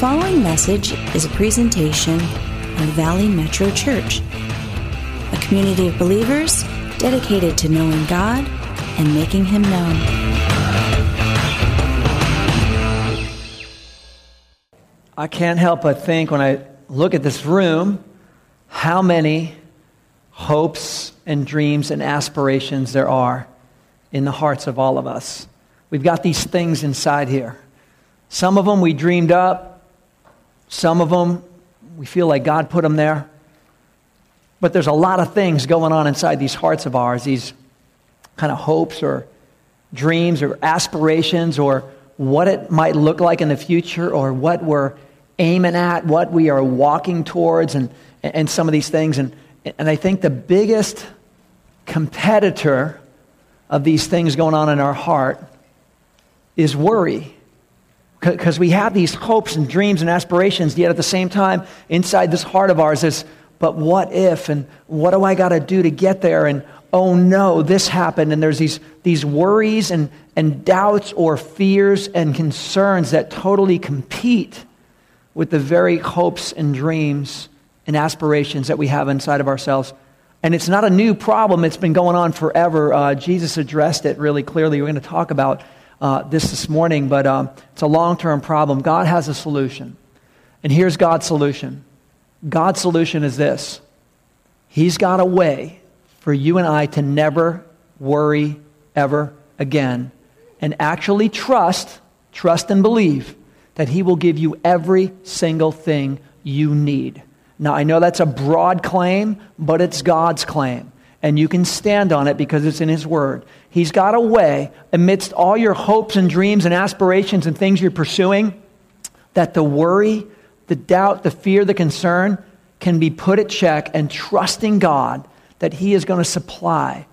following message is a presentation of Valley Metro Church, a community of believers dedicated to knowing God and making Him known. I can't help but think when I look at this room how many hopes and dreams and aspirations there are in the hearts of all of us. We've got these things inside here. Some of them we dreamed up, some of them we feel like God put them there. But there's a lot of things going on inside these hearts of ours, these kind of hopes or dreams or aspirations or what it might look like in the future or what we're aiming at, what we are walking towards, and, and some of these things. And, and I think the biggest competitor of these things going on in our heart is worry. Because we have these hopes and dreams and aspirations, yet at the same time, inside this heart of ours is, but what if? And what do I got to do to get there? And oh no, this happened. And there's these, these worries and, and doubts or fears and concerns that totally compete with the very hopes and dreams and aspirations that we have inside of ourselves. And it's not a new problem, it's been going on forever. Uh, Jesus addressed it really clearly. We're going to talk about uh, this this morning, but um, it's a long term problem. God has a solution. And here's God's solution God's solution is this He's got a way for you and I to never worry ever again and actually trust, trust and believe that He will give you every single thing you need. Now, I know that's a broad claim, but it's God's claim and you can stand on it because it's in His Word. He's got a way, amidst all your hopes and dreams and aspirations and things you're pursuing, that the worry, the doubt, the fear, the concern can be put at check and trusting God that He is going to supply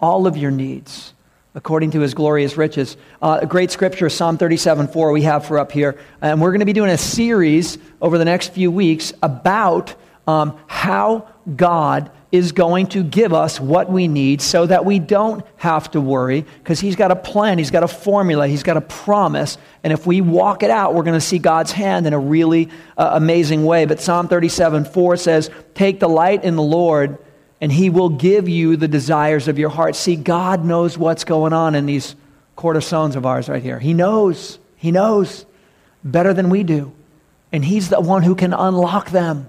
all of your needs according to His glorious riches. Uh, a great scripture, Psalm 37 4, we have for up here. And we're going to be doing a series over the next few weeks about um, how God is going to give us what we need so that we don't have to worry because He's got a plan, He's got a formula, He's got a promise. And if we walk it out, we're going to see God's hand in a really uh, amazing way. But Psalm 37 4 says, Take delight in the Lord, and He will give you the desires of your heart. See, God knows what's going on in these cortisones of ours right here. He knows. He knows better than we do. And He's the one who can unlock them.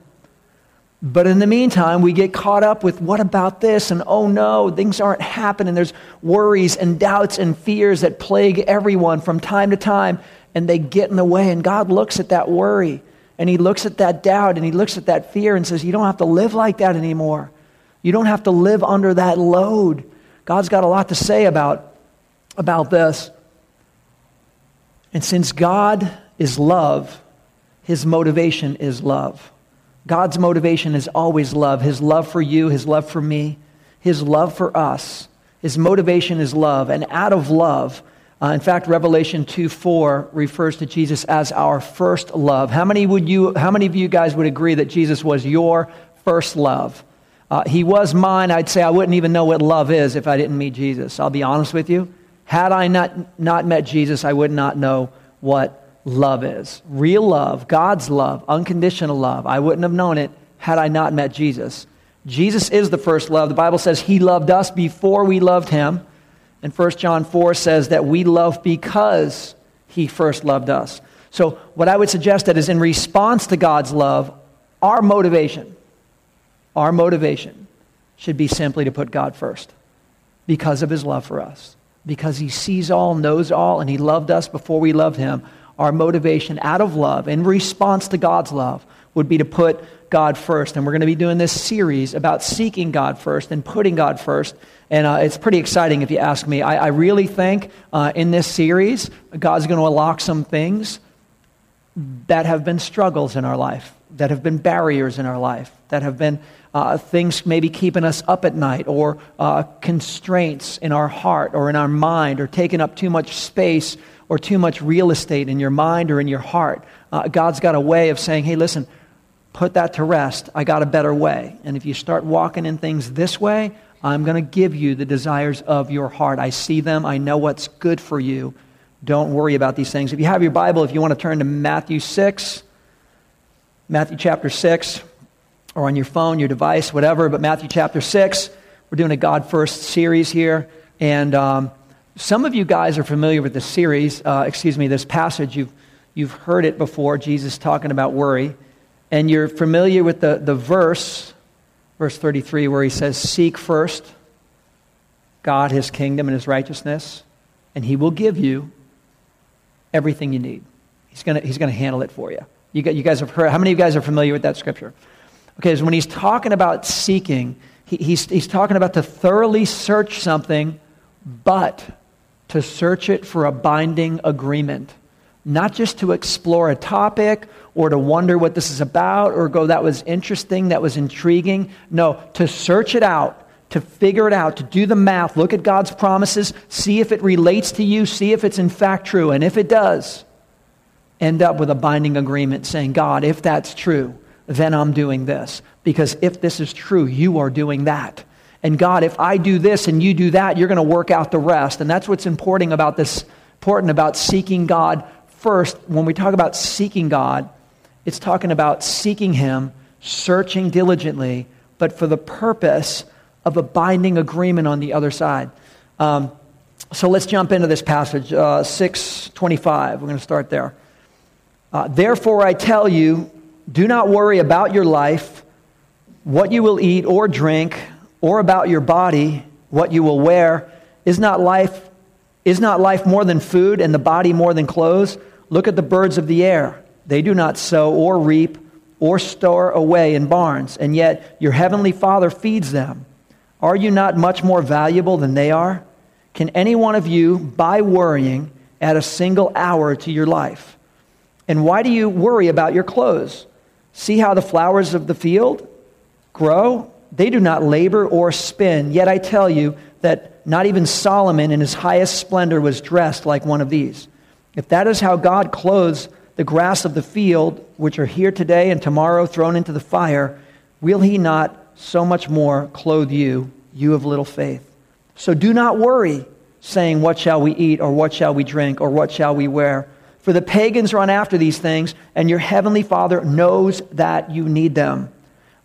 But in the meantime, we get caught up with what about this? And oh no, things aren't happening. There's worries and doubts and fears that plague everyone from time to time, and they get in the way. And God looks at that worry, and He looks at that doubt, and He looks at that fear and says, You don't have to live like that anymore. You don't have to live under that load. God's got a lot to say about, about this. And since God is love, His motivation is love. God's motivation is always love His love for you, His love for me, His love for us. His motivation is love. And out of love, uh, in fact, Revelation 2 4 refers to Jesus as our first love. How many, would you, how many of you guys would agree that Jesus was your first love? Uh, he was mine. I'd say I wouldn't even know what love is if I didn't meet Jesus. I'll be honest with you. Had I not, not met Jesus, I would not know what love is. Real love, God's love, unconditional love. I wouldn't have known it had I not met Jesus. Jesus is the first love. The Bible says he loved us before we loved him. And 1 John 4 says that we love because he first loved us. So, what I would suggest that is in response to God's love, our motivation, our motivation should be simply to put God first because of his love for us. Because he sees all, knows all, and he loved us before we loved him our motivation out of love, in response to God's love, would be to put God first. And we're going to be doing this series about seeking God first and putting God first. And uh, it's pretty exciting if you ask me. I, I really think uh, in this series, God's going to unlock some things that have been struggles in our life, that have been barriers in our life, that have been uh, things maybe keeping us up at night, or uh, constraints in our heart or in our mind, or taking up too much space or too much real estate in your mind or in your heart. Uh, God's got a way of saying, hey, listen, put that to rest. I got a better way. And if you start walking in things this way, I'm going to give you the desires of your heart. I see them, I know what's good for you. Don't worry about these things. If you have your Bible, if you want to turn to Matthew 6, Matthew chapter 6, or on your phone, your device, whatever, but Matthew chapter 6. We're doing a God First series here. And um, some of you guys are familiar with this series, uh, excuse me, this passage. You've, you've heard it before, Jesus talking about worry. And you're familiar with the, the verse, verse 33, where he says, Seek first God, his kingdom, and his righteousness, and he will give you everything you need. He's going he's gonna handle it for you. you. You guys have heard, how many of you guys are familiar with that scripture? Okay, so when he's talking about seeking, he, he's, he's talking about to thoroughly search something, but to search it for a binding agreement. Not just to explore a topic or to wonder what this is about or go, that was interesting, that was intriguing. No, to search it out, to figure it out, to do the math, look at God's promises, see if it relates to you, see if it's in fact true. And if it does, end up with a binding agreement saying, God, if that's true, then I'm doing this. Because if this is true, you are doing that. And God, if I do this and you do that, you're going to work out the rest. And that's what's important about this, important about seeking God first. When we talk about seeking God, it's talking about seeking Him, searching diligently, but for the purpose of a binding agreement on the other side. Um, so let's jump into this passage, uh, 625. We're going to start there. Uh, Therefore, I tell you, do not worry about your life, what you will eat or drink or about your body, what you will wear. Is not life, is not life more than food and the body more than clothes? Look at the birds of the air. They do not sow or reap or store away in barns, and yet your heavenly Father feeds them. Are you not much more valuable than they are? Can any one of you, by worrying, add a single hour to your life? And why do you worry about your clothes? See how the flowers of the field grow? They do not labor or spin. Yet I tell you that not even Solomon in his highest splendor was dressed like one of these. If that is how God clothes the grass of the field, which are here today and tomorrow thrown into the fire, will he not so much more clothe you, you of little faith? So do not worry, saying, What shall we eat, or what shall we drink, or what shall we wear? For the pagans run after these things, and your heavenly Father knows that you need them.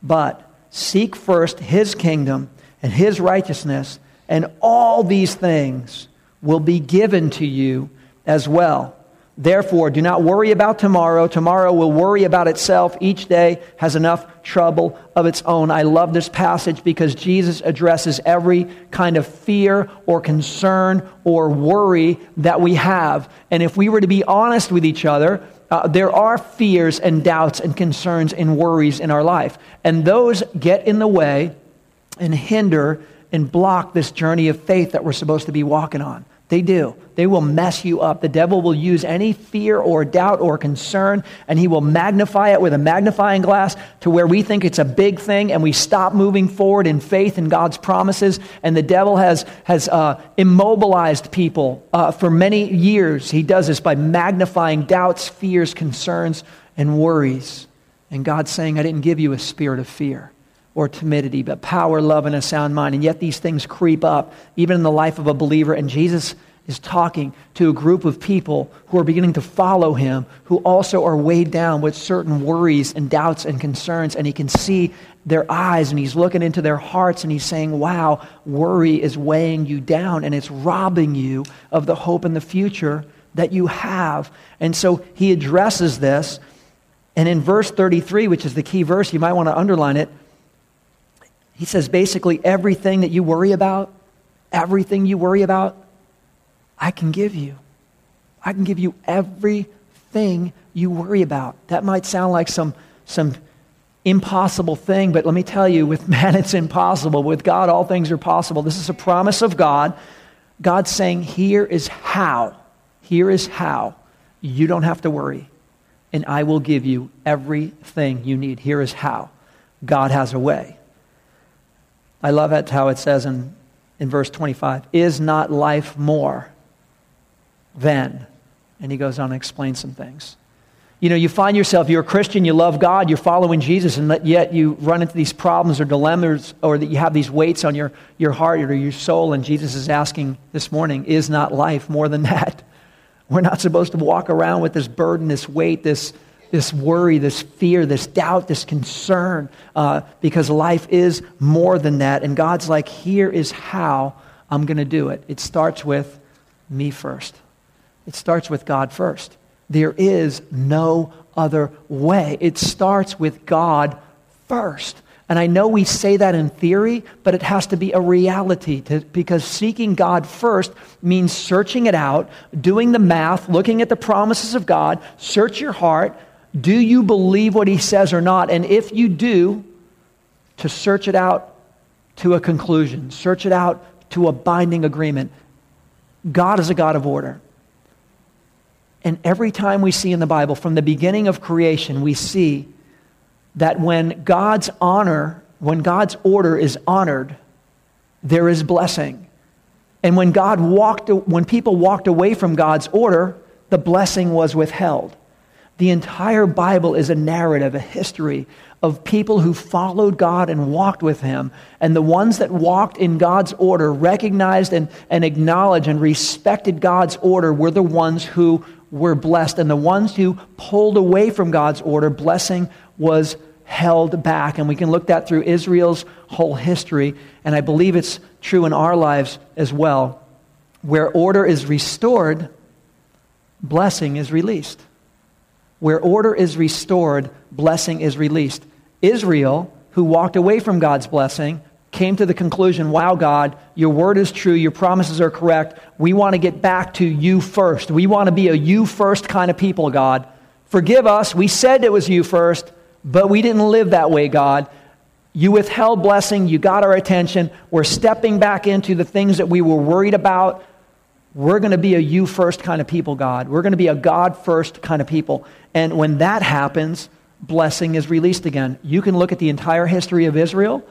But Seek first his kingdom and his righteousness, and all these things will be given to you as well. Therefore, do not worry about tomorrow. Tomorrow will worry about itself. Each day has enough trouble of its own. I love this passage because Jesus addresses every kind of fear or concern or worry that we have. And if we were to be honest with each other, uh, there are fears and doubts and concerns and worries in our life. And those get in the way and hinder and block this journey of faith that we're supposed to be walking on. They do. They will mess you up. The devil will use any fear or doubt or concern, and he will magnify it with a magnifying glass to where we think it's a big thing, and we stop moving forward in faith in God's promises. And the devil has, has uh, immobilized people uh, for many years. He does this by magnifying doubts, fears, concerns, and worries. And God's saying, I didn't give you a spirit of fear or timidity, but power, love, and a sound mind. And yet these things creep up, even in the life of a believer. And Jesus is talking to a group of people who are beginning to follow him, who also are weighed down with certain worries and doubts and concerns. And he can see their eyes and he's looking into their hearts and he's saying, Wow, worry is weighing you down and it's robbing you of the hope in the future that you have. And so he addresses this. And in verse 33, which is the key verse, you might want to underline it he says basically everything that you worry about, everything you worry about, I can give you. I can give you everything you worry about. That might sound like some, some impossible thing, but let me tell you, with man it's impossible. With God, all things are possible. This is a promise of God. God's saying, here is how. Here is how. You don't have to worry. And I will give you everything you need. Here is how. God has a way. I love it how it says in, in verse 25 Is not life more than? And he goes on and explains some things. You know, you find yourself, you're a Christian, you love God, you're following Jesus, and yet you run into these problems or dilemmas, or that you have these weights on your, your heart or your soul, and Jesus is asking this morning, Is not life more than that? We're not supposed to walk around with this burden, this weight, this this worry, this fear, this doubt, this concern, uh, because life is more than that. And God's like, here is how I'm going to do it. It starts with me first. It starts with God first. There is no other way. It starts with God first. And I know we say that in theory, but it has to be a reality to, because seeking God first means searching it out, doing the math, looking at the promises of God, search your heart. Do you believe what He says or not? And if you do, to search it out to a conclusion, search it out to a binding agreement. God is a God of order. And every time we see in the Bible, from the beginning of creation, we see that when God's honor, when God's order is honored, there is blessing. And when God walked, when people walked away from God's order, the blessing was withheld. The entire Bible is a narrative, a history of people who followed God and walked with Him. And the ones that walked in God's order, recognized and, and acknowledged and respected God's order, were the ones who were blessed. And the ones who pulled away from God's order, blessing was held back. And we can look that through Israel's whole history. And I believe it's true in our lives as well. Where order is restored, blessing is released. Where order is restored, blessing is released. Israel, who walked away from God's blessing, came to the conclusion wow, God, your word is true, your promises are correct. We want to get back to you first. We want to be a you first kind of people, God. Forgive us. We said it was you first. But we didn't live that way, God. You withheld blessing. You got our attention. We're stepping back into the things that we were worried about. We're going to be a you first kind of people, God. We're going to be a God first kind of people. And when that happens, blessing is released again. You can look at the entire history of Israel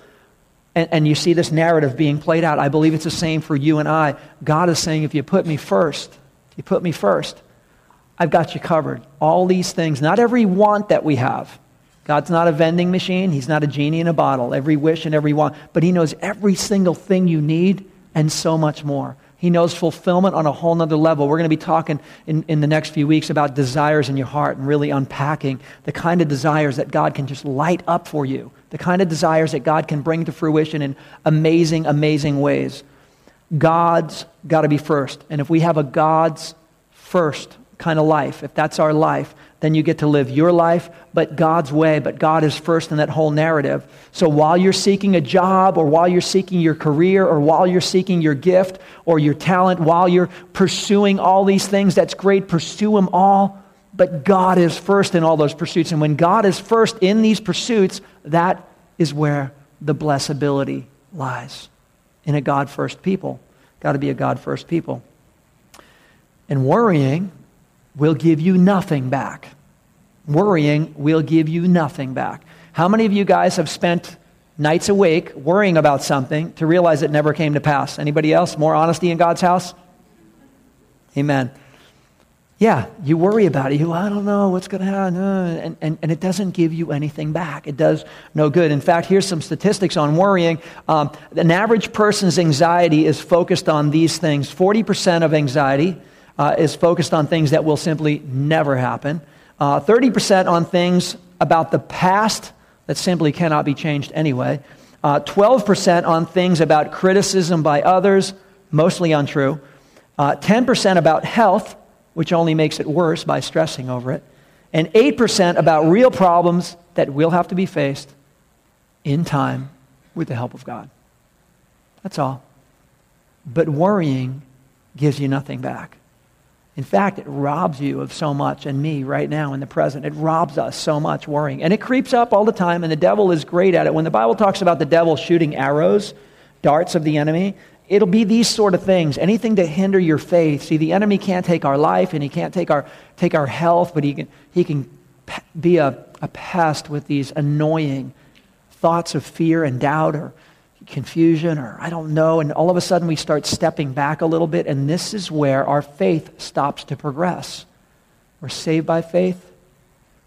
and, and, you see this narrative being played out. I believe it's the same for you and I. God is saying, if you put me first, you put me first, I've got you covered. All these things, not every want that we have, God's not a vending machine. He's not a genie in a bottle, every wish and every want. But He knows every single thing you need and so much more. He knows fulfillment on a whole nother level. We're going to be talking in, in the next few weeks about desires in your heart and really unpacking the kind of desires that God can just light up for you, the kind of desires that God can bring to fruition in amazing, amazing ways. God's got to be first. And if we have a God's first kind of life, if that's our life, then you get to live your life, but God's way. But God is first in that whole narrative. So while you're seeking a job, or while you're seeking your career, or while you're seeking your gift or your talent, while you're pursuing all these things, that's great. Pursue them all. But God is first in all those pursuits. And when God is first in these pursuits, that is where the blessability lies in a God first people. Got to be a God first people. And worrying will give you nothing back. Worrying will give you nothing back. How many of you guys have spent nights awake worrying about something to realize it never came to pass? Anybody else? More honesty in God's house? Amen. Yeah, you worry about it. You, I don't know what's going to happen. Uh, and, and, and it doesn't give you anything back. It does no good. In fact, here's some statistics on worrying. Um, an average person's anxiety is focused on these things 40% of anxiety uh, is focused on things that will simply never happen, uh, 30% on things about the past that simply cannot be changed anyway, uh, 12% on things about criticism by others, mostly untrue, 10% uh, about health, which only makes it worse by stressing over it, and 8% about real problems that will have to be faced in time with the help of God. That's all. But worrying gives you nothing back. In fact, it robs you of so much, and me right now in the present. It robs us so much worrying. And it creeps up all the time, and the devil is great at it. When the Bible talks about the devil shooting arrows, darts of the enemy, it'll be these sort of things. Anything to hinder your faith. See, the enemy can't take our life, and he can't take our, take our health, but he can, he can be a, a pest with these annoying thoughts of fear and doubt or confusion or I don't know. And all of a sudden we start stepping back a little bit. And this is where our faith stops to progress. We're saved by faith,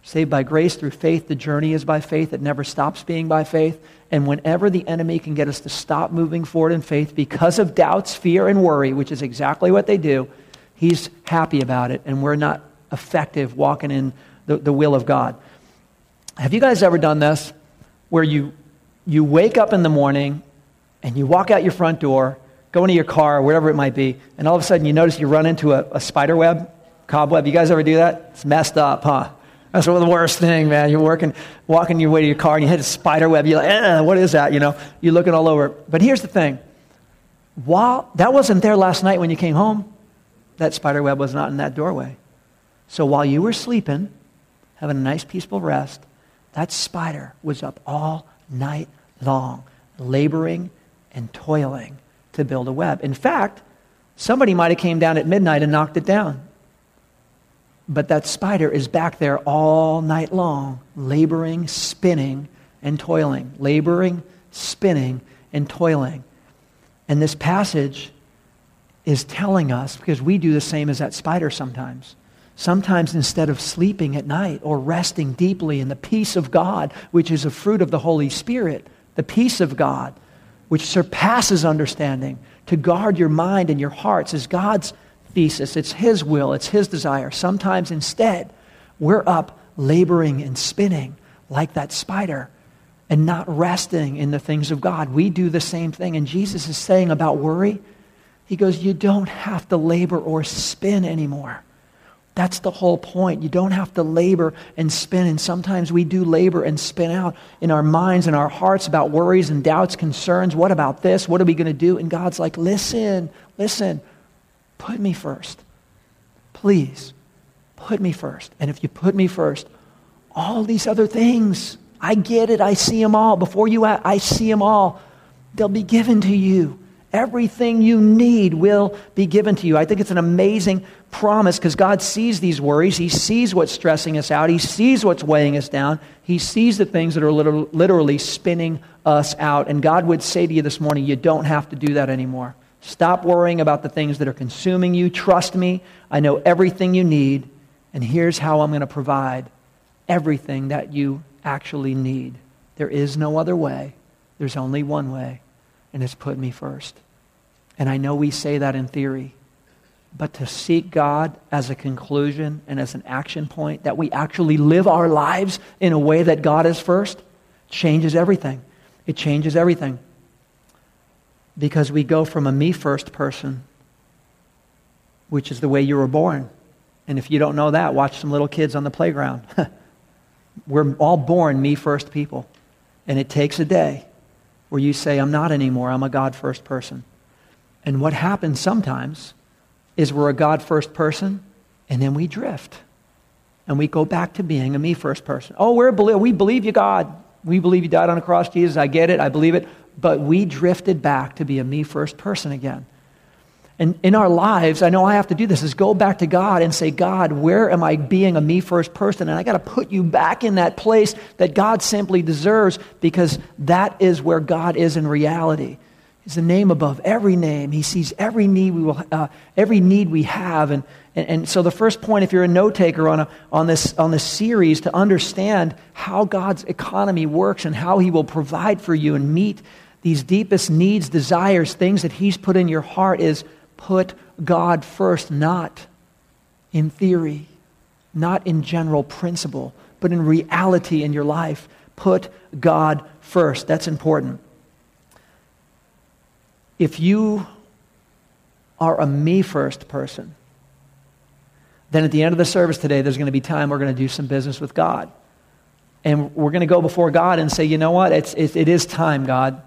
saved by grace through faith. The journey is by faith. It never stops being by faith. And whenever the enemy can get us to stop moving forward in faith because of doubts, fear, and worry, which is exactly what they do, he's happy about it. And we're not effective walking in the, the will of God. Have you guys ever done this where you, you wake up in the morning and you walk out your front door, go into your car, or whatever it might be, and all of a sudden you notice you run into a, a spider web, cobweb? You guys ever do that? It's messed up, huh? That's the worst thing, man. You're working, walking your way to your car and you hit a spider web. You're like, eh, what is that? You know, you're looking all over. But here's the thing. While that wasn't there last night when you came home, that spider web was not in that doorway. So while you were sleeping, having a nice peaceful rest, that spider was up all night long, laboring and toiling to build a web. In fact, somebody might have came down at midnight and knocked it down. But that spider is back there all night long, laboring, spinning, and toiling. Laboring, spinning, and toiling. And this passage is telling us, because we do the same as that spider sometimes. Sometimes instead of sleeping at night or resting deeply in the peace of God, which is a fruit of the Holy Spirit, the peace of God, which surpasses understanding, to guard your mind and your hearts is God's thesis. It's His will, it's His desire. Sometimes instead, we're up laboring and spinning like that spider and not resting in the things of God. We do the same thing. And Jesus is saying about worry, He goes, You don't have to labor or spin anymore. That's the whole point. You don't have to labor and spin. And sometimes we do labor and spin out in our minds and our hearts about worries and doubts, concerns. What about this? What are we going to do? And God's like, listen, listen, put me first. Please, put me first. And if you put me first, all these other things, I get it. I see them all. Before you, I see them all. They'll be given to you. Everything you need will be given to you. I think it's an amazing promise because God sees these worries. He sees what's stressing us out. He sees what's weighing us down. He sees the things that are literally spinning us out. And God would say to you this morning, you don't have to do that anymore. Stop worrying about the things that are consuming you. Trust me. I know everything you need. And here's how I'm going to provide everything that you actually need. There is no other way. There's only one way and it's put me first. And I know we say that in theory, but to seek God as a conclusion and as an action point, that we actually live our lives in a way that God is first, changes everything. It changes everything. Because we go from a me first person, which is the way you were born. And if you don't know that, watch some little kids on the playground. we're all born me first people. And it takes a day where you say, I'm not anymore, I'm a God first person. And what happens sometimes is we're a God first person, and then we drift. And we go back to being a me first person. Oh, we're, we believe you, God. We believe you died on the cross, Jesus. I get it. I believe it. But we drifted back to be a me first person again. And in our lives, I know I have to do this, is go back to God and say, God, where am I being a me first person? And I got to put you back in that place that God simply deserves because that is where God is in reality. He's the name above every name. He sees every need we, will, uh, every need we have. And, and, and so the first point, if you're a note taker on, a, on, this, on this series, to understand how God's economy works and how he will provide for you and meet these deepest needs, desires, things that he's put in your heart is put God first, not in theory, not in general principle, but in reality in your life. Put God first. That's important. If you are a me first person, then at the end of the service today, there's going to be time we're going to do some business with God. And we're going to go before God and say, you know what? It's, it, it is time, God.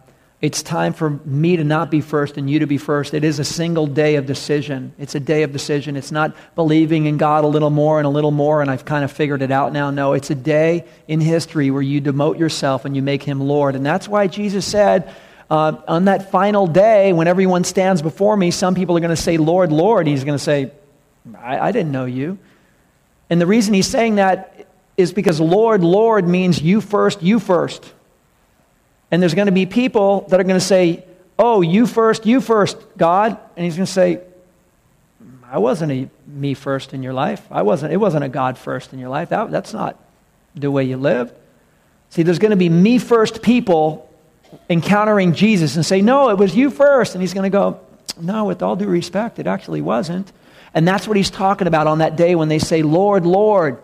It's time for me to not be first and you to be first. It is a single day of decision. It's a day of decision. It's not believing in God a little more and a little more, and I've kind of figured it out now. No, it's a day in history where you demote yourself and you make him Lord. And that's why Jesus said, uh, on that final day, when everyone stands before me, some people are going to say, Lord, Lord. He's going to say, I, I didn't know you. And the reason he's saying that is because Lord, Lord means you first, you first. And there's going to be people that are going to say, Oh, you first, you first, God. And he's going to say, I wasn't a me first in your life. I wasn't, it wasn't a God first in your life. That, that's not the way you lived. See, there's going to be me first people encountering Jesus and say, No, it was you first. And he's going to go, No, with all due respect, it actually wasn't. And that's what he's talking about on that day when they say, Lord, Lord.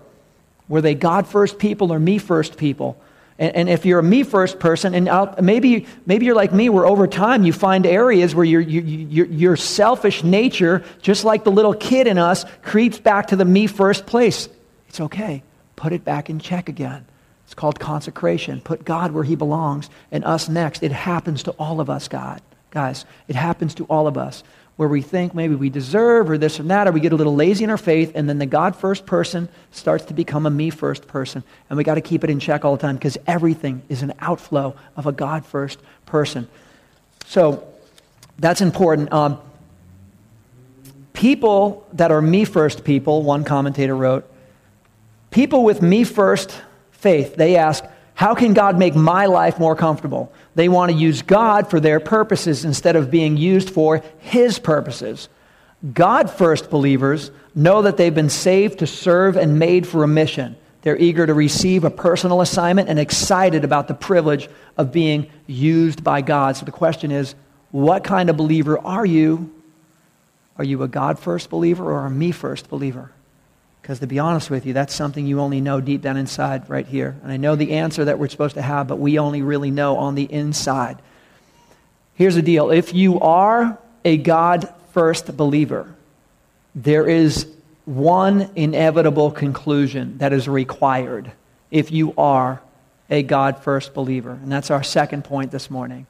Were they God first people or me first people? And, and if you're a me first person, and I'll, maybe, maybe you're like me, where over time you find areas where your, your, your, your selfish nature, just like the little kid in us, creeps back to the me first place. It's okay. Put it back in check again. It's called consecration. Put God where he belongs and us next. It happens to all of us, God. Guys, it happens to all of us where we think maybe we deserve or this or that, or we get a little lazy in our faith, and then the God first person starts to become a me first person. And we got to keep it in check all the time because everything is an outflow of a God first person. So that's important. Um, people that are me first people, one commentator wrote, people with me first faith, they ask, how can God make my life more comfortable? They want to use God for their purposes instead of being used for His purposes. God first believers know that they've been saved to serve and made for a mission. They're eager to receive a personal assignment and excited about the privilege of being used by God. So the question is what kind of believer are you? Are you a God first believer or a me first believer? Because to be honest with you, that's something you only know deep down inside right here. And I know the answer that we're supposed to have, but we only really know on the inside. Here's the deal if you are a God first believer, there is one inevitable conclusion that is required if you are a God first believer. And that's our second point this morning.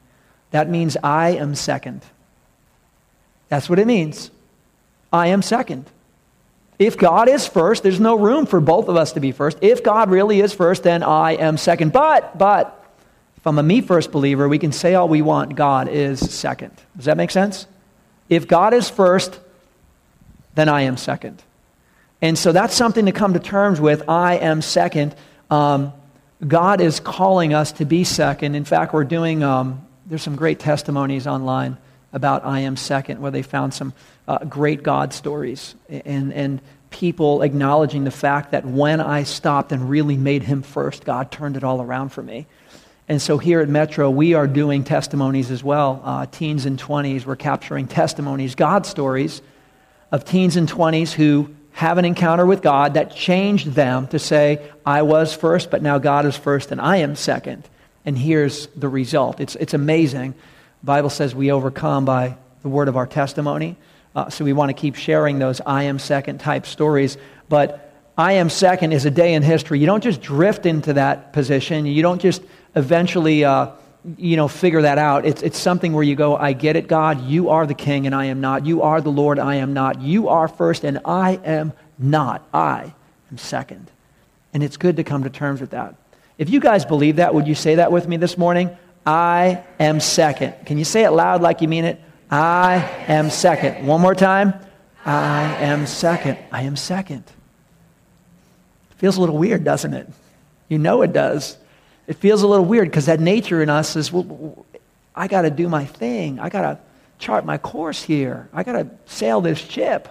That means I am second. That's what it means. I am second. If God is first, there's no room for both of us to be first. If God really is first, then I am second. But, but, if I'm a me first believer, we can say all we want, God is second. Does that make sense? If God is first, then I am second. And so that's something to come to terms with. I am second. Um, God is calling us to be second. In fact, we're doing, um, there's some great testimonies online about I am second, where they found some uh, great God stories and, and people acknowledging the fact that when I stopped and really made him first, God turned it all around for me. And so here at Metro, we are doing testimonies as well. Uh, teens and 20s, we're capturing testimonies, God stories of teens and 20s who have an encounter with God that changed them to say, I was first, but now God is first and I am second. And here's the result. It's, it's amazing. Bible says we overcome by the word of our testimony. Uh, so we want to keep sharing those I am second type stories. But I am second is a day in history. You don't just drift into that position. You don't just eventually, uh, you know, figure that out. It's, it's something where you go, I get it, God. You are the king and I am not. You are the Lord, I am not. You are first and I am not. I am second. And it's good to come to terms with that. If you guys believe that, would you say that with me this morning? I am second. Can you say it loud like you mean it? I am second. One more time. I am second. I am second. Feels a little weird, doesn't it? You know it does. It feels a little weird because that nature in us is, well, I got to do my thing. I got to chart my course here. I got to sail this ship.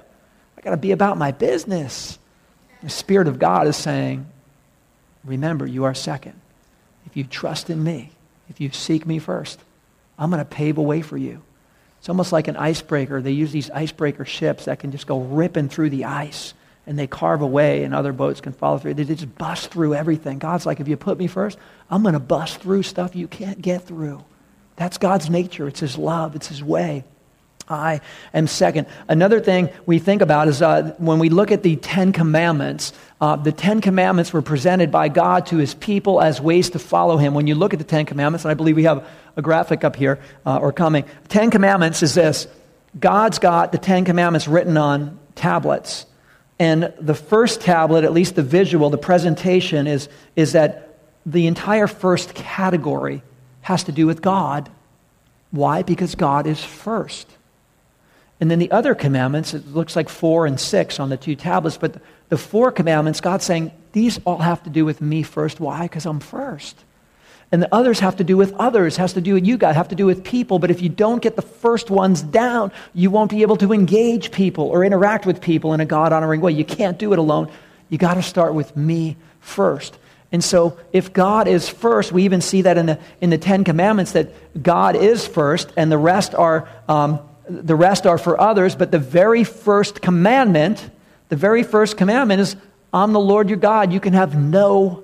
I got to be about my business. The Spirit of God is saying, remember, you are second. If you trust in me, if you seek me first, I'm going to pave a way for you. It's almost like an icebreaker. They use these icebreaker ships that can just go ripping through the ice and they carve away and other boats can follow through. They just bust through everything. God's like, if you put me first, I'm going to bust through stuff you can't get through. That's God's nature. It's His love. It's His way. I am second. Another thing we think about is uh, when we look at the Ten Commandments, uh, the Ten Commandments were presented by God to his people as ways to follow him. When you look at the Ten Commandments, and I believe we have a graphic up here uh, or coming, Ten Commandments is this God's got the Ten Commandments written on tablets. And the first tablet, at least the visual, the presentation, is, is that the entire first category has to do with God. Why? Because God is first. And then the other commandments, it looks like four and six on the two tablets, but the four commandments, God's saying, these all have to do with me first. Why? Because I'm first. And the others have to do with others, has to do with you guys, have to do with people. But if you don't get the first ones down, you won't be able to engage people or interact with people in a God honoring way. You can't do it alone. You got to start with me first. And so, if God is first, we even see that in the, in the Ten Commandments that God is first, and the rest are um, the rest are for others, but the very first commandment, the very first commandment is I'm the Lord your God. You can have no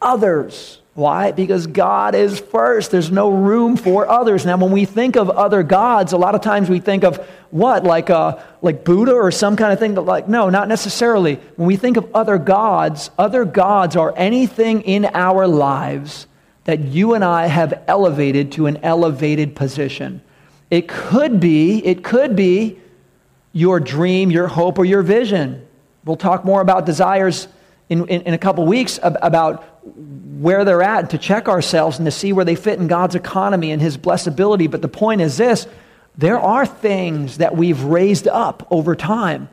others. Why? Because God is first. There's no room for others. Now, when we think of other gods, a lot of times we think of what? Like, uh, like Buddha or some kind of thing? But like, no, not necessarily. When we think of other gods, other gods are anything in our lives that you and I have elevated to an elevated position. It could be, it could be your dream, your hope, or your vision. We'll talk more about desires in, in, in a couple weeks about where they're at to check ourselves and to see where they fit in God's economy and His blessability. But the point is this there are things that we've raised up over time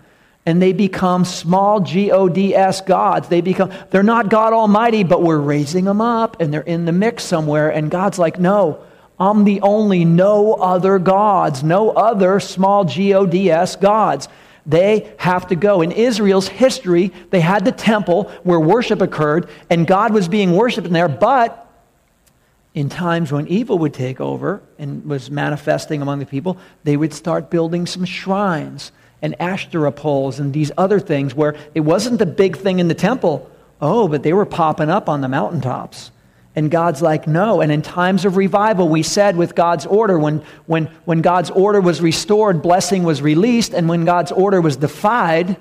and they become small g-o-d-s gods they become they're not god almighty but we're raising them up and they're in the mix somewhere and god's like no i'm the only no other gods no other small g-o-d-s gods they have to go. In Israel's history, they had the temple where worship occurred, and God was being worshiped in there, but in times when evil would take over and was manifesting among the people, they would start building some shrines and Ashtoreth poles and these other things where it wasn't the big thing in the temple. Oh, but they were popping up on the mountaintops. And God's like, no. And in times of revival, we said with God's order, when, when, when God's order was restored, blessing was released. And when God's order was defied,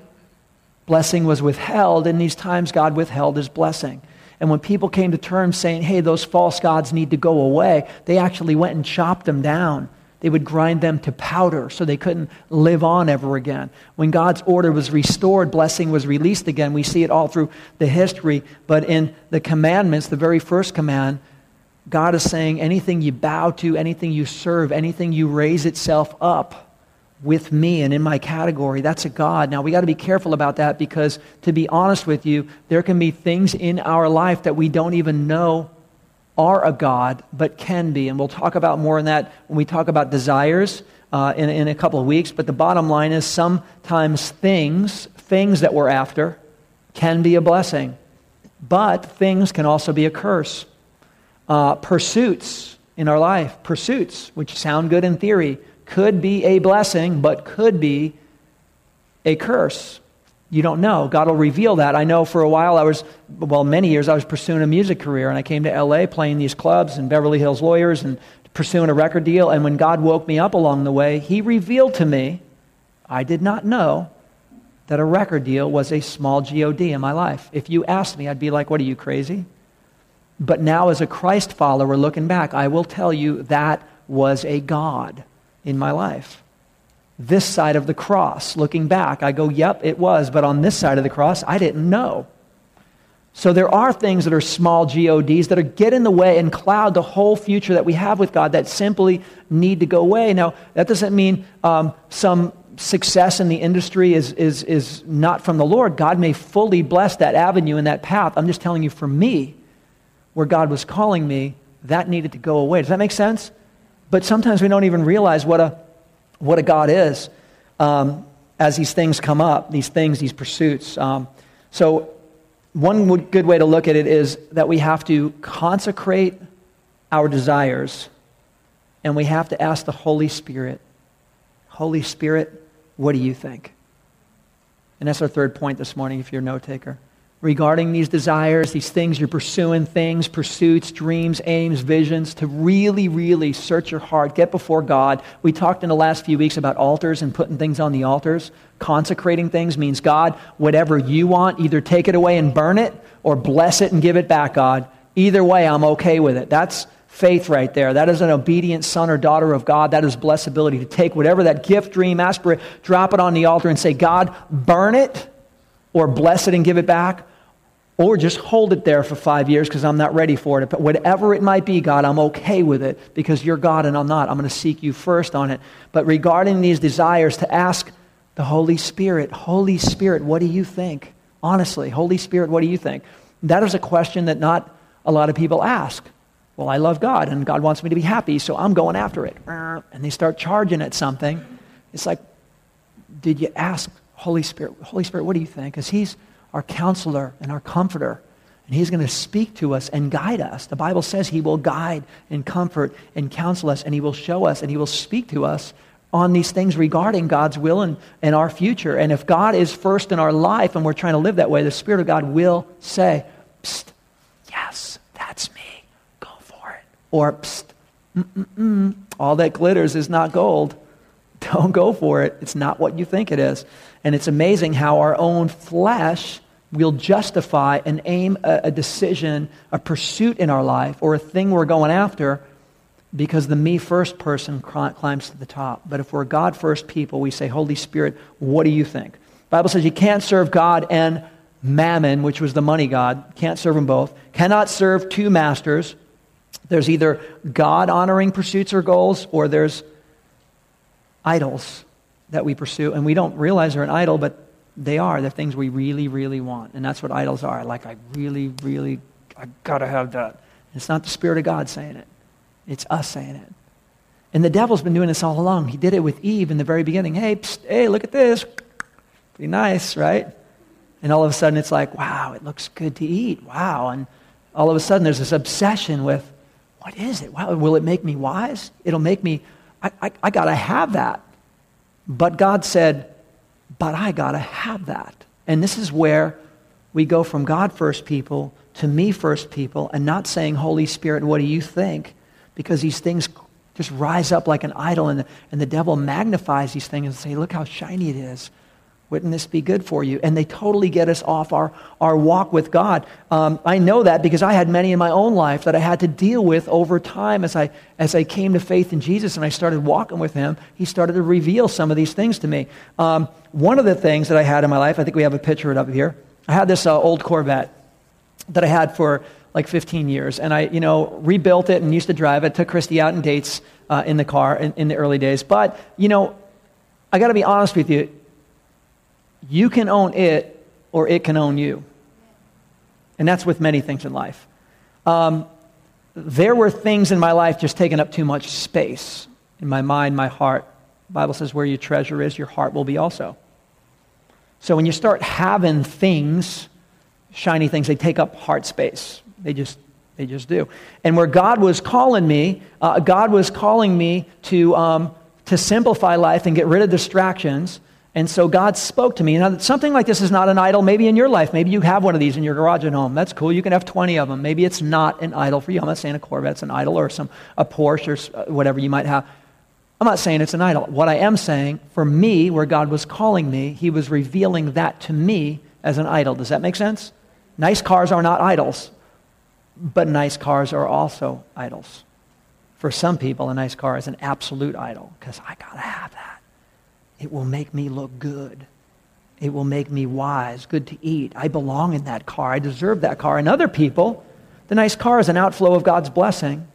blessing was withheld. In these times, God withheld his blessing. And when people came to terms saying, hey, those false gods need to go away, they actually went and chopped them down they would grind them to powder so they couldn't live on ever again. When God's order was restored, blessing was released again. We see it all through the history. But in the commandments, the very first command, God is saying anything you bow to, anything you serve, anything you raise itself up with me and in my category, that's a God. Now, we got to be careful about that because, to be honest with you, there can be things in our life that we don't even know are a God, but can be. And we'll talk about more on that when we talk about desires uh, in, in a couple of weeks. But the bottom line is sometimes things, things that we're after, can be a blessing. But things can also be a curse. Uh, pursuits in our life, pursuits, which sound good in theory, could be a blessing, but could be a curse. You don't know. God will reveal that. I know for a while I was, well, many years I was pursuing a music career, and I came to LA playing these clubs and Beverly Hills Lawyers and pursuing a record deal. And when God woke me up along the way, He revealed to me, I did not know that a record deal was a small God in my life. If you asked me, I'd be like, What are you, crazy? But now, as a Christ follower looking back, I will tell you that was a God in my life this side of the cross. Looking back, I go, yep, it was. But on this side of the cross, I didn't know. So there are things that are small GODs that are get in the way and cloud the whole future that we have with God that simply need to go away. Now, that doesn't mean um, some success in the industry is, is, is not from the Lord. God may fully bless that avenue and that path. I'm just telling you, for me, where God was calling me, that needed to go away. Does that make sense? But sometimes we don't even realize what a what a God is um, as these things come up, these things, these pursuits. Um, so, one good way to look at it is that we have to consecrate our desires and we have to ask the Holy Spirit, Holy Spirit, what do you think? And that's our third point this morning if you're a note taker regarding these desires, these things you're pursuing, things, pursuits, dreams, aims, visions, to really, really search your heart, get before God. We talked in the last few weeks about altars and putting things on the altars. Consecrating things means, God, whatever you want, either take it away and burn it or bless it and give it back, God. Either way, I'm okay with it. That's faith right there. That is an obedient son or daughter of God. That is blessability to take whatever that gift, dream, aspirate, drop it on the altar and say, God, burn it or bless it and give it back, or just hold it there for five years because I'm not ready for it. But whatever it might be, God, I'm okay with it because you're God and I'm not. I'm going to seek you first on it. But regarding these desires, to ask the Holy Spirit, Holy Spirit, what do you think? Honestly, Holy Spirit, what do you think? That is a question that not a lot of people ask. Well, I love God and God wants me to be happy, so I'm going after it. And they start charging at something. It's like, did you ask Holy Spirit, Holy Spirit, what do you think? Because He's our counselor and our comforter. And He's going to speak to us and guide us. The Bible says He will guide and comfort and counsel us, and He will show us and He will speak to us on these things regarding God's will and, and our future. And if God is first in our life and we're trying to live that way, the Spirit of God will say, Psst, yes, that's me. Go for it. Or, Psst, all that glitters is not gold. Don't go for it. It's not what you think it is. And it's amazing how our own flesh will justify and aim a, a decision, a pursuit in our life, or a thing we're going after because the me first person climbs to the top. But if we're God first people, we say, Holy Spirit, what do you think? Bible says you can't serve God and mammon, which was the money God. Can't serve them both. Cannot serve two masters. There's either God honoring pursuits or goals, or there's idols that we pursue. And we don't realize they're an idol, but they are. They're things we really, really want. And that's what idols are. Like, I really, really, I gotta have that. It's not the Spirit of God saying it. It's us saying it. And the devil's been doing this all along. He did it with Eve in the very beginning. Hey, psst, hey, look at this. Pretty nice, right? And all of a sudden it's like, wow, it looks good to eat. Wow. And all of a sudden there's this obsession with, what is it? Wow, will it make me wise? It'll make me, I, I, I got to have that. But God said, but I got to have that. And this is where we go from God first people to me first people and not saying, Holy Spirit, what do you think? because these things just rise up like an idol, and the, and the devil magnifies these things and say, Look how shiny it is. Wouldn't this be good for you? And they totally get us off our, our walk with God. Um, I know that because I had many in my own life that I had to deal with over time as I, as I came to faith in Jesus and I started walking with Him. He started to reveal some of these things to me. Um, one of the things that I had in my life, I think we have a picture of it up here. I had this uh, old Corvette that I had for like 15 years. And I, you know, rebuilt it and used to drive it. Took Christy out in dates uh, in the car in, in the early days. But, you know, I got to be honest with you. You can own it or it can own you. And that's with many things in life. Um, there were things in my life just taking up too much space in my mind, my heart. The Bible says, where your treasure is, your heart will be also. So when you start having things, shiny things, they take up heart space. They just, they just do. And where God was calling me, uh, God was calling me to, um, to simplify life and get rid of distractions. And so God spoke to me. Now, something like this is not an idol maybe in your life. Maybe you have one of these in your garage at home. That's cool. You can have 20 of them. Maybe it's not an idol for you. I'm not saying a Corvette's an idol or some, a Porsche or uh, whatever you might have. I'm not saying it's an idol. What I am saying, for me, where God was calling me, He was revealing that to me as an idol. Does that make sense? Nice cars are not idols. But nice cars are also idols. For some people, a nice car is an absolute idol because I got to have that. It will make me look good. It will make me wise, good to eat. I belong in that car. I deserve that car. And other people, the nice car is an outflow of God's blessing.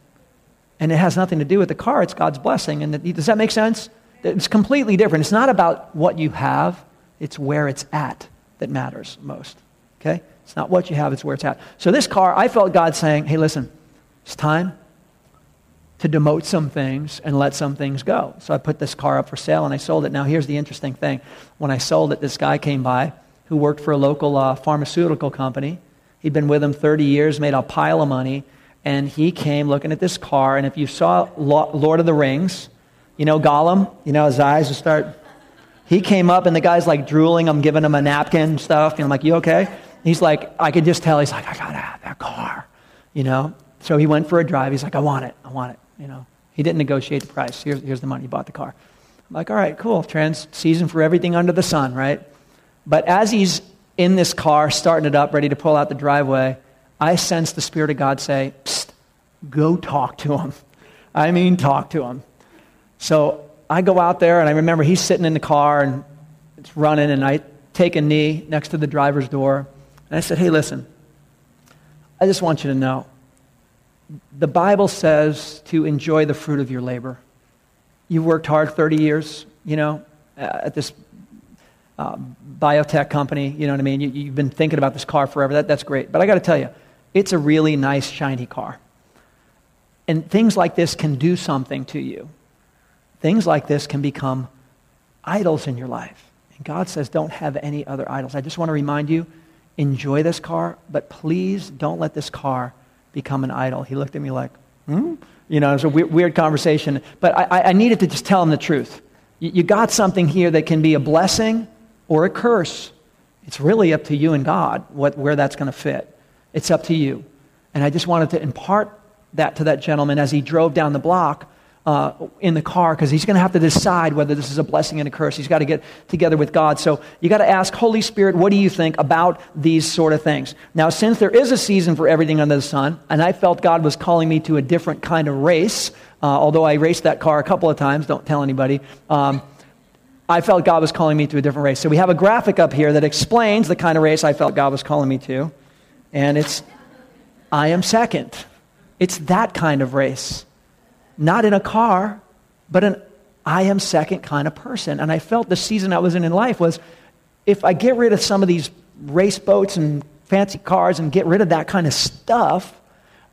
And it has nothing to do with the car, it's God's blessing. And the, does that make sense? It's completely different. It's not about what you have, it's where it's at that matters most. Okay? It's not what you have, it's where it's at. So this car, I felt God saying, hey, listen, it's time to demote some things and let some things go. So I put this car up for sale and I sold it. Now, here's the interesting thing. When I sold it, this guy came by who worked for a local uh, pharmaceutical company. He'd been with him 30 years, made a pile of money, and he came looking at this car. And if you saw Lord of the Rings, you know Gollum, you know his eyes would start. He came up and the guy's like drooling. I'm giving him a napkin and stuff. And I'm like, you okay? He's like, I could just tell, he's like, I gotta have that car, you know? So he went for a drive. He's like, I want it, I want it, you know? He didn't negotiate the price. Here's, here's the money. He bought the car. I'm like, all right, cool. Trans season for everything under the sun, right? But as he's in this car, starting it up, ready to pull out the driveway, I sense the Spirit of God say, Psst, go talk to him. I mean, talk to him. So I go out there, and I remember he's sitting in the car, and it's running, and I take a knee next to the driver's door. And I said, hey, listen, I just want you to know the Bible says to enjoy the fruit of your labor. You've worked hard 30 years, you know, at this uh, biotech company, you know what I mean? You, have been thinking about this car forever. That, that's great. But I got to tell you, it's a really nice, shiny car. And things like this can do something to you. Things like this can become idols in your life. And God says, don't have any other idols. I just want to remind you enjoy this car, but please don't let this car become an idol. He looked at me like, hmm? You know, it was a weird, weird conversation. But I, I needed to just tell him the truth. You, you got something here that can be a blessing or a curse. It's really up to you and God what, where that's going to fit. It's up to you. And I just wanted to impart that to that gentleman as he drove down the block uh, in the car because he's going to have to decide whether this is a blessing and a curse. He's got to get together with God. So you got to ask, Holy Spirit, what do you think about these sort of things? Now, since there is a season for everything under the sun, and I felt God was calling me to a different kind of race, uh, although I raced that car a couple of times, don't tell anybody. Um, I felt God was calling me to a different race. So we have a graphic up here that explains the kind of race I felt God was calling me to. And it's, I am second. It's that kind of race not in a car, but an I am second kind of person. And I felt the season I was in in life was if I get rid of some of these race boats and fancy cars and get rid of that kind of stuff,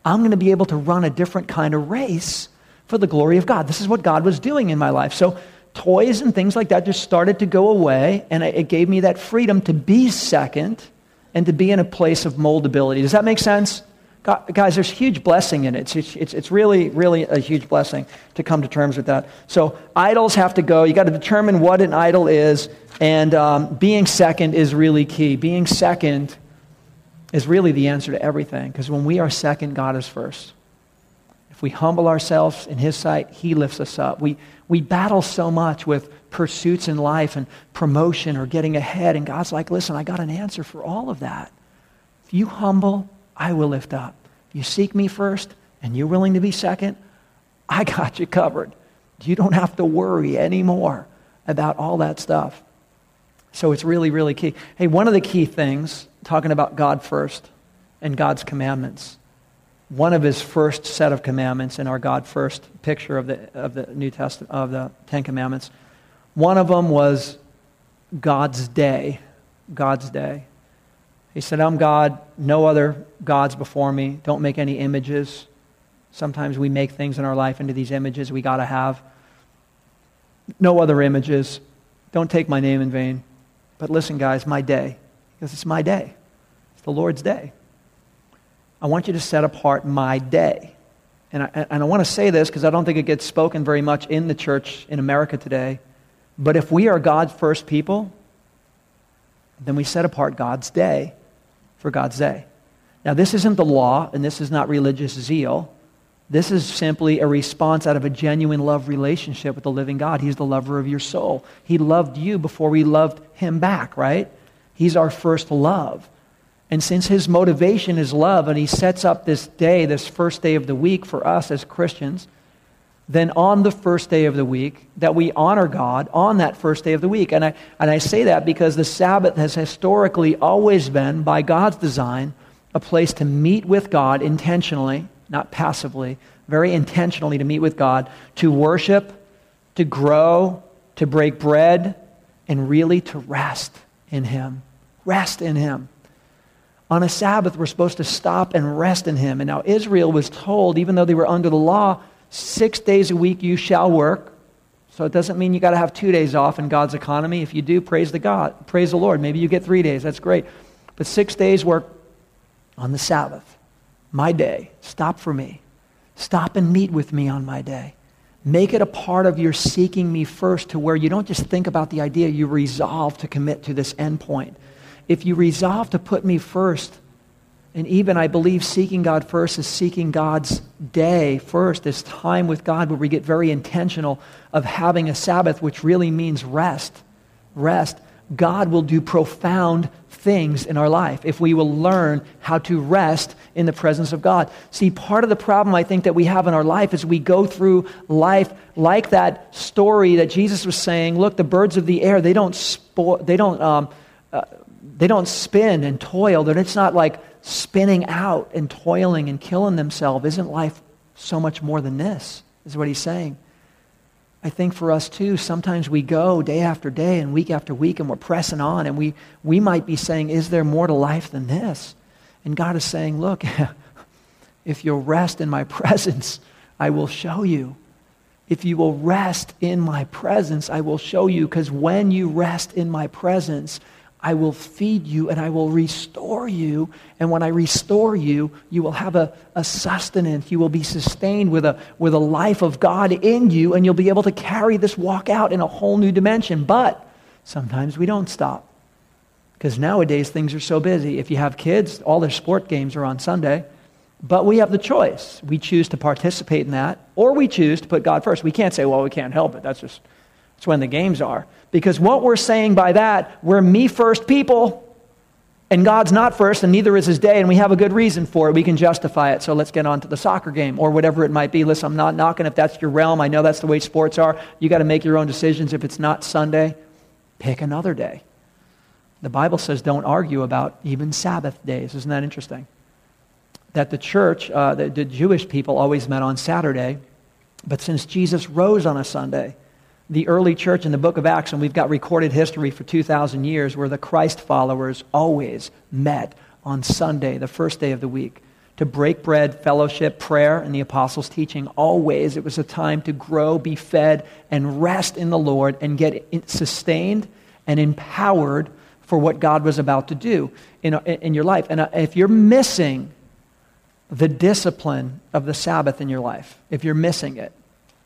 I'm going to be able to run a different kind of race for the glory of God. This is what God was doing in my life. So toys and things like that just started to go away, and it gave me that freedom to be second and to be in a place of moldability. Does that make sense? Guys, there's huge blessing in it. It's, it's, it's really, really a huge blessing to come to terms with that. So, idols have to go. you got to determine what an idol is, and um, being second is really key. Being second is really the answer to everything, because when we are second, God is first. If we humble ourselves in His sight, He lifts us up. We, we battle so much with pursuits in life and promotion or getting ahead, and God's like, listen, I got an answer for all of that. If you humble, I will lift up. You seek me first and you're willing to be second, I got you covered. You don't have to worry anymore about all that stuff. So it's really, really key. Hey, one of the key things, talking about God first and God's commandments, one of his first set of commandments in our God first picture of the, of the New Testament, of the Ten Commandments, one of them was God's day. God's day. He said, I'm God, no other gods before me. Don't make any images. Sometimes we make things in our life into these images we got to have. No other images. Don't take my name in vain. But listen, guys, my day, because it's my day. It's the Lord's day. I want you to set apart my day. And I, and I want to say this because I don't think it gets spoken very much in the church in America today. But if we are God's first people, then we set apart God's day for God's day. Now, this isn't the law, and this is not religious zeal. This is simply a response out of a genuine love relationship with the living God. He's the lover of your soul. He loved you before we loved him back, right? He's our first love. And since his motivation is love, and he sets up this day, this first day of the week for us as Christians, then on the first day of the week, that we honor God on that first day of the week. And I, and I say that because the Sabbath has historically always been, by God's design, a place to meet with God intentionally, not passively, very intentionally to meet with God, to worship, to grow, to break bread, and really to rest in Him. Rest in Him. On a Sabbath, we're supposed to stop and rest in Him. And now Israel was told, even though they were under the law, Six days a week you shall work. So it doesn't mean you got to have two days off in God's economy. If you do, praise the God, praise the Lord. Maybe you get three days. That's great. But six days work on the Sabbath, my day. Stop for me. Stop and meet with me on my day. Make it a part of your seeking me first to where you don't just think about the idea, you resolve to commit to this end point. If you resolve to put me first, and even, I believe, seeking God first is seeking God's day first, this time with God where we get very intentional of having a Sabbath, which really means rest. Rest. God will do profound things in our life if we will learn how to rest in the presence of God. See, part of the problem I think that we have in our life is we go through life like that story that Jesus was saying look, the birds of the air, they don't, spo- they don't, um, uh, they don't spin and toil. And It's not like spinning out and toiling and killing themselves. Isn't life so much more than this? Is what he's saying. I think for us too, sometimes we go day after day and week after week and we're pressing on and we, we might be saying, Is there more to life than this? And God is saying, Look, if you'll rest in my presence, I will show you. If you will rest in my presence, I will show you. Because when you rest in my presence, I will feed you and I will restore you. And when I restore you, you will have a, a sustenance. You will be sustained with a, with a life of God in you, and you'll be able to carry this walk out in a whole new dimension. But sometimes we don't stop. Because nowadays things are so busy. If you have kids, all their sport games are on Sunday. But we have the choice. We choose to participate in that, or we choose to put God first. We can't say, well, we can't help it. That's just that's when the games are. Because what we're saying by that, we're me first people, and God's not first, and neither is his day, and we have a good reason for it. We can justify it. So let's get on to the soccer game or whatever it might be. Listen, I'm not knocking if that's your realm. I know that's the way sports are. You got to make your own decisions. If it's not Sunday, pick another day. The Bible says don't argue about even Sabbath days. Isn't that interesting? That the church, uh, the, the Jewish people always met on Saturday, but since Jesus rose on a Sunday, the early church in the book of Acts, and we've got recorded history for 2,000 years where the Christ followers always met on Sunday, the first day of the week, to break bread, fellowship, prayer, and the apostles' teaching. Always, it was a time to grow, be fed, and rest in the Lord and get sustained and empowered for what God was about to do in, in your life. And uh, if you're missing the discipline of the Sabbath in your life, if you're missing it,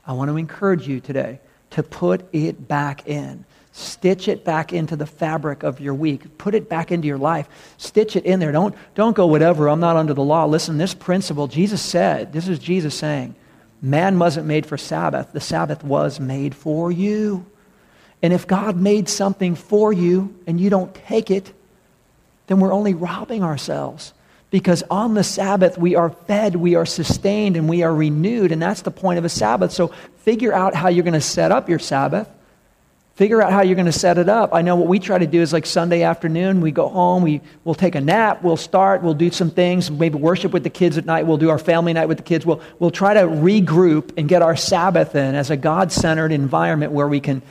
I want to encourage you today to put it back in. Stitch it back into the fabric of your week. Put it back into your life. Stitch it in there. Don't, don't go, whatever, I'm not under the law. Listen, this principle, Jesus said, this is Jesus saying, man wasn't made for Sabbath. The Sabbath was made for you. And if God made something for you and you don't take it, then we're only robbing ourselves. Because on the Sabbath, we are fed, we are sustained, and we are renewed. And that's the point of a Sabbath. So figure out how you're going to set up your Sabbath. Figure out how you're going to set it up. I know what we try to do is like Sunday afternoon, we go home, we, we'll take a nap, we'll start, we'll do some things, maybe worship with the kids at night, we'll do our family night with the kids. We'll, we'll try to regroup and get our Sabbath in as a God centered environment where we, can,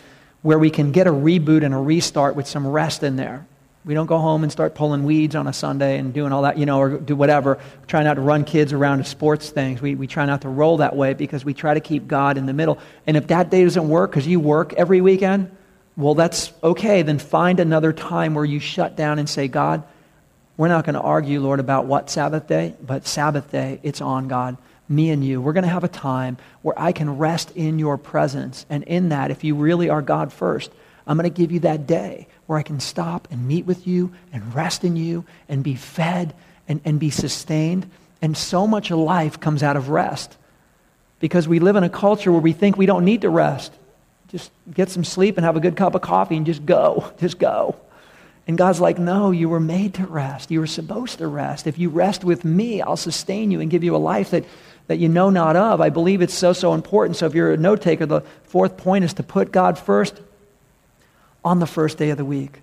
where we can get a reboot and a restart with some rest in there. We don't go home and start pulling weeds on a Sunday and doing all that, you know, or do whatever. We try not to run kids around to sports things. We, we try not to roll that way because we try to keep God in the middle. And if that day doesn't work because you work every weekend, well, that's okay. Then find another time where you shut down and say, God, we're not going to argue, Lord, about what Sabbath day, but Sabbath day, it's on, God. Me and you. We're going to have a time where I can rest in your presence. And in that, if you really are God first, I'm going to give you that day where I can stop and meet with you and rest in you and be fed and, and be sustained. And so much of life comes out of rest because we live in a culture where we think we don't need to rest. Just get some sleep and have a good cup of coffee and just go. Just go. And God's like, no, you were made to rest. You were supposed to rest. If you rest with me, I'll sustain you and give you a life that, that you know not of. I believe it's so, so important. So if you're a note taker, the fourth point is to put God first on the first day of the week.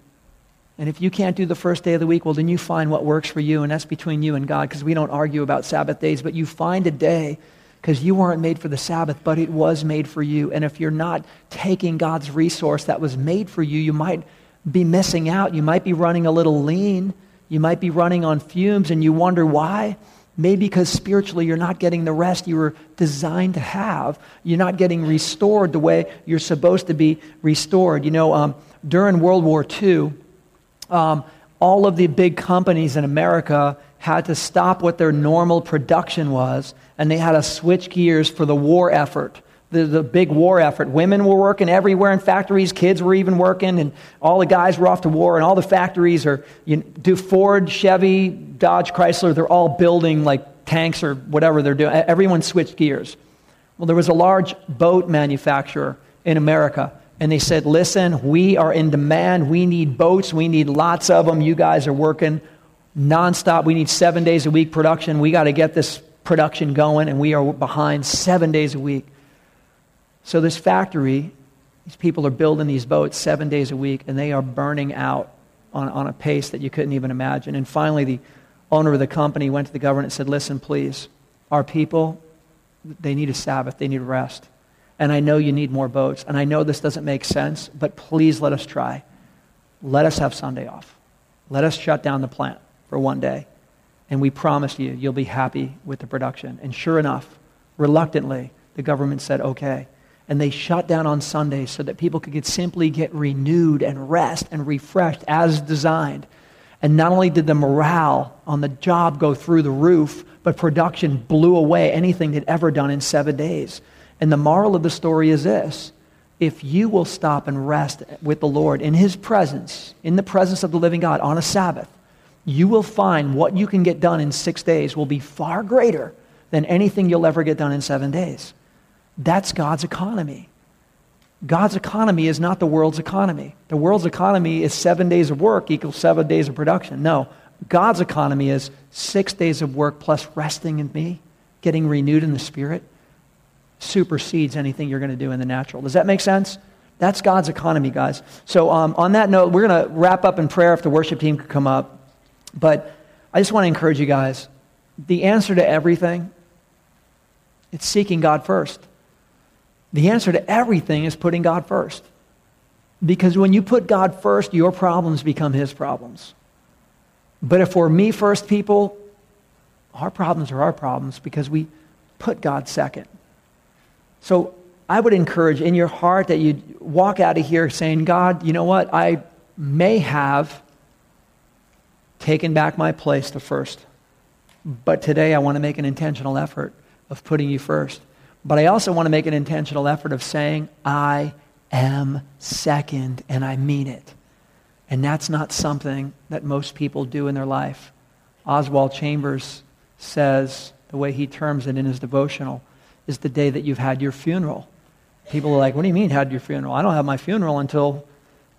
And if you can't do the first day of the week, well, then you find what works for you, and that's between you and God, because we don't argue about Sabbath days, but you find a day because you weren't made for the Sabbath, but it was made for you. And if you're not taking God's resource that was made for you, you might be missing out. You might be running a little lean. You might be running on fumes, and you wonder why. Maybe because spiritually you're not getting the rest you were designed to have. You're not getting restored the way you're supposed to be restored. You know, um, during World War II, um, all of the big companies in America had to stop what their normal production was, and they had to switch gears for the war effort. The, the big war effort. Women were working everywhere in factories, kids were even working, and all the guys were off to war, and all the factories are, you do Ford, Chevy, Dodge, Chrysler, they're all building like tanks or whatever they're doing. Everyone switched gears. Well, there was a large boat manufacturer in America and they said, Listen, we are in demand. We need boats. We need lots of them. You guys are working nonstop. We need seven days a week production. We got to get this production going, and we are behind seven days a week. So, this factory, these people are building these boats seven days a week, and they are burning out on, on a pace that you couldn't even imagine. And finally, the owner of the company went to the government and said, Listen, please, our people, they need a Sabbath, they need rest and I know you need more boats, and I know this doesn't make sense, but please let us try. Let us have Sunday off. Let us shut down the plant for one day, and we promise you, you'll be happy with the production. And sure enough, reluctantly, the government said, okay. and they shut down on Sundays so that people could get, simply get renewed and rest and refreshed as designed. And not only did the morale on the job go through the roof, but production blew away anything they'd ever done in seven days. And the moral of the story is this if you will stop and rest with the Lord in His presence, in the presence of the living God on a Sabbath, you will find what you can get done in six days will be far greater than anything you'll ever get done in seven days. That's God's economy. God's economy is not the world's economy. The world's economy is seven days of work equals seven days of production. No, God's economy is six days of work plus resting in me, getting renewed in the Spirit, supersedes anything you're going to do in the natural. Does that make sense? That's God's economy, guys. So, um, on that note, we're going to wrap up in prayer if the worship team could come up. But I just want to encourage you guys the answer to everything, it's seeking God first. The answer to everything is putting God first. Because when you put God first, your problems become His problems. But if we're me first people, our problems are our problems because we put God second. So I would encourage in your heart that you walk out of here saying, God, you know what? I may have taken back my place to first. But today I want to make an intentional effort of putting you first. But I also want to make an intentional effort of saying, I am second, and I mean it. And that's not something that most people do in their life. Oswald Chambers says, the way he terms it in his devotional, is the day that you've had your funeral. People are like, What do you mean, had your funeral? I don't have my funeral until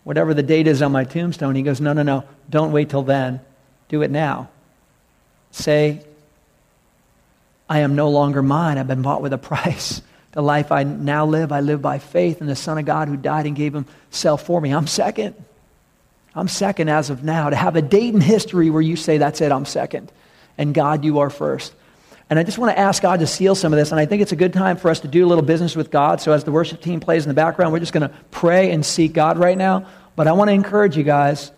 whatever the date is on my tombstone. He goes, No, no, no. Don't wait till then. Do it now. Say, I am no longer mine. I've been bought with a price. The life I now live, I live by faith in the Son of God who died and gave himself for me. I'm second. I'm second as of now. To have a date in history where you say, That's it, I'm second. And God, you are first. And I just want to ask God to seal some of this. And I think it's a good time for us to do a little business with God. So as the worship team plays in the background, we're just going to pray and seek God right now. But I want to encourage you guys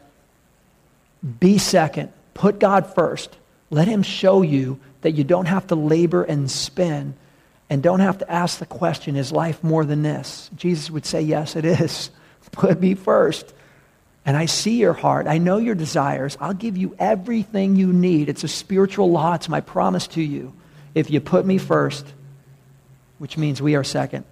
be second, put God first. Let Him show you that you don't have to labor and spin and don't have to ask the question, is life more than this? Jesus would say, yes, it is. Put me first. And I see your heart. I know your desires. I'll give you everything you need. It's a spiritual law. It's my promise to you if you put me first, which means we are second.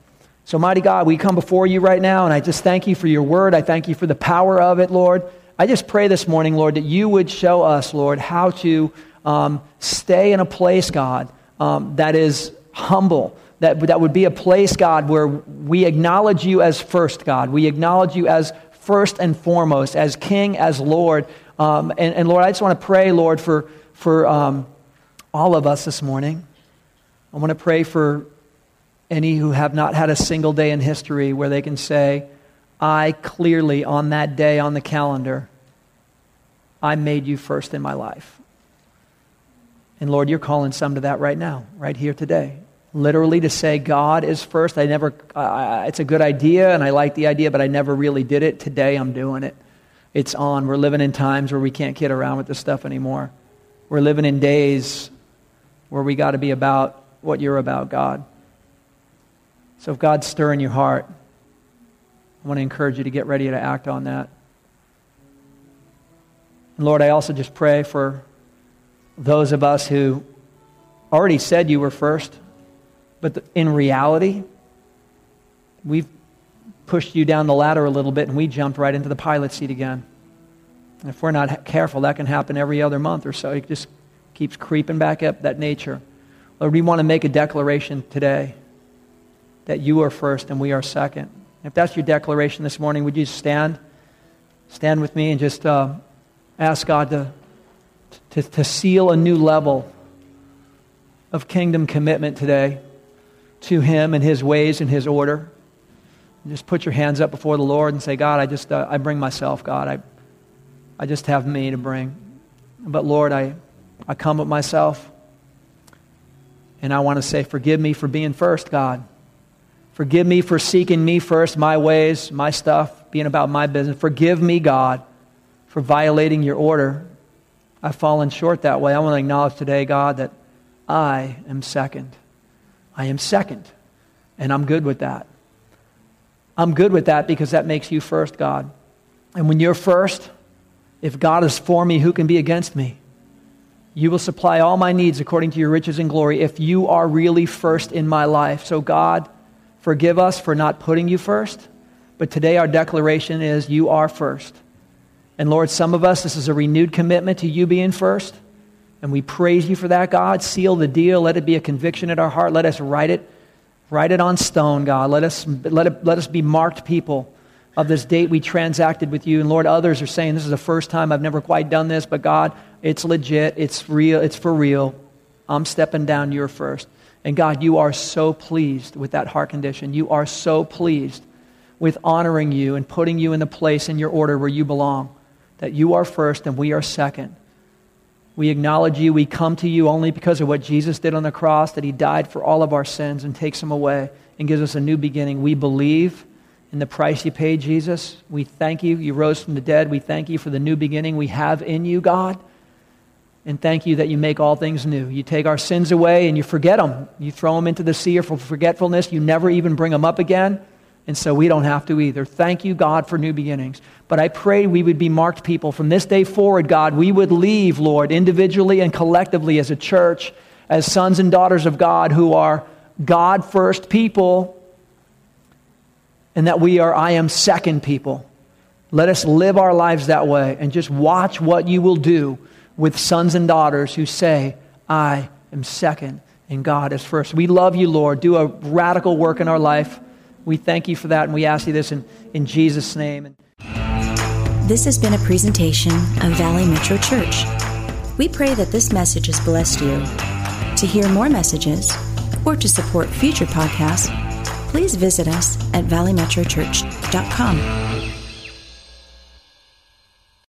So, mighty God, we come before you right now, and I just thank you for your word. I thank you for the power of it, Lord. I just pray this morning, Lord, that you would show us, Lord, how to um, stay in a place, God, um, that is humble, that, that would be a place, God, where we acknowledge you as first, God. We acknowledge you as first and foremost, as King, as Lord. Um, and, and, Lord, I just want to pray, Lord, for, for um, all of us this morning. I want to pray for any who have not had a single day in history where they can say, I clearly, on that day on the calendar, I made you first in my life. And Lord, you're calling some to that right now, right here today. Literally to say God is first. I never, uh, it's a good idea and I like the idea, but I never really did it. Today I'm doing it. It's on. We're living in times where we can't kid around with this stuff anymore. We're living in days where we got to be about what you're about, God. So if God's stirring your heart, I want to encourage you to get ready to act on that. And Lord, I also just pray for those of us who already said you were first, but in reality, we've pushed you down the ladder a little bit and we jumped right into the pilot seat again. And if we're not careful, that can happen every other month or so. It just keeps creeping back up, that nature. Lord, we want to make a declaration today that you are first and we are second. If that's your declaration this morning, would you stand? Stand with me and just uh, ask God to, to, to seal a new level of kingdom commitment today to Him and His ways and His order. just put your hands up before the Lord and say, God, I just uh, I bring myself, God. I, I just have me to bring. But Lord, I, I come with myself. And I want to say, forgive me for being first, God. Forgive me for seeking me first, my ways, my stuff, being about my business. Forgive me, God, for violating your order. I've fallen short that way. I want to acknowledge today, God, that I am second. I am second, and I'm good with that. I'm good with that because that makes you first, God. And when you're first, if God is for me, who can be against me? You will supply all my needs according to your riches and glory if you are really first in my life. So, God, forgive us for not putting you first. But today, our declaration is you are first. And Lord, some of us, this is a renewed commitment to you being first. And we praise you for that, God. Seal the deal. Let it be a conviction in our heart. Let us write it, write it on stone, God. Let us, let, it, let us be marked people of this date we transacted with you. And Lord, others are saying, This is the first time I've never quite done this, but God, it's legit. It's real. It's for real. I'm stepping down. You're first. And God, you are so pleased with that heart condition. You are so pleased with honoring you and putting you in the place in your order where you belong. That you are first and we are second. We acknowledge you. We come to you only because of what Jesus did on the cross, that he died for all of our sins and takes them away and gives us a new beginning. We believe in the price you paid, Jesus. We thank you. You rose from the dead. We thank you for the new beginning we have in you, God. And thank you that you make all things new. You take our sins away and you forget them. You throw them into the sea of forgetfulness. You never even bring them up again. And so we don't have to either. Thank you, God, for new beginnings. But I pray we would be marked people from this day forward, God. We would leave, Lord, individually and collectively as a church, as sons and daughters of God who are God first people, and that we are I am second people. Let us live our lives that way and just watch what you will do with sons and daughters who say, I am second and God is first. We love you, Lord. Do a radical work in our life. We thank you for that, and we ask you this in, in Jesus' name. This has been a presentation of Valley Metro Church. We pray that this message has blessed you. To hear more messages or to support future podcasts, please visit us at valleymetrochurch.com.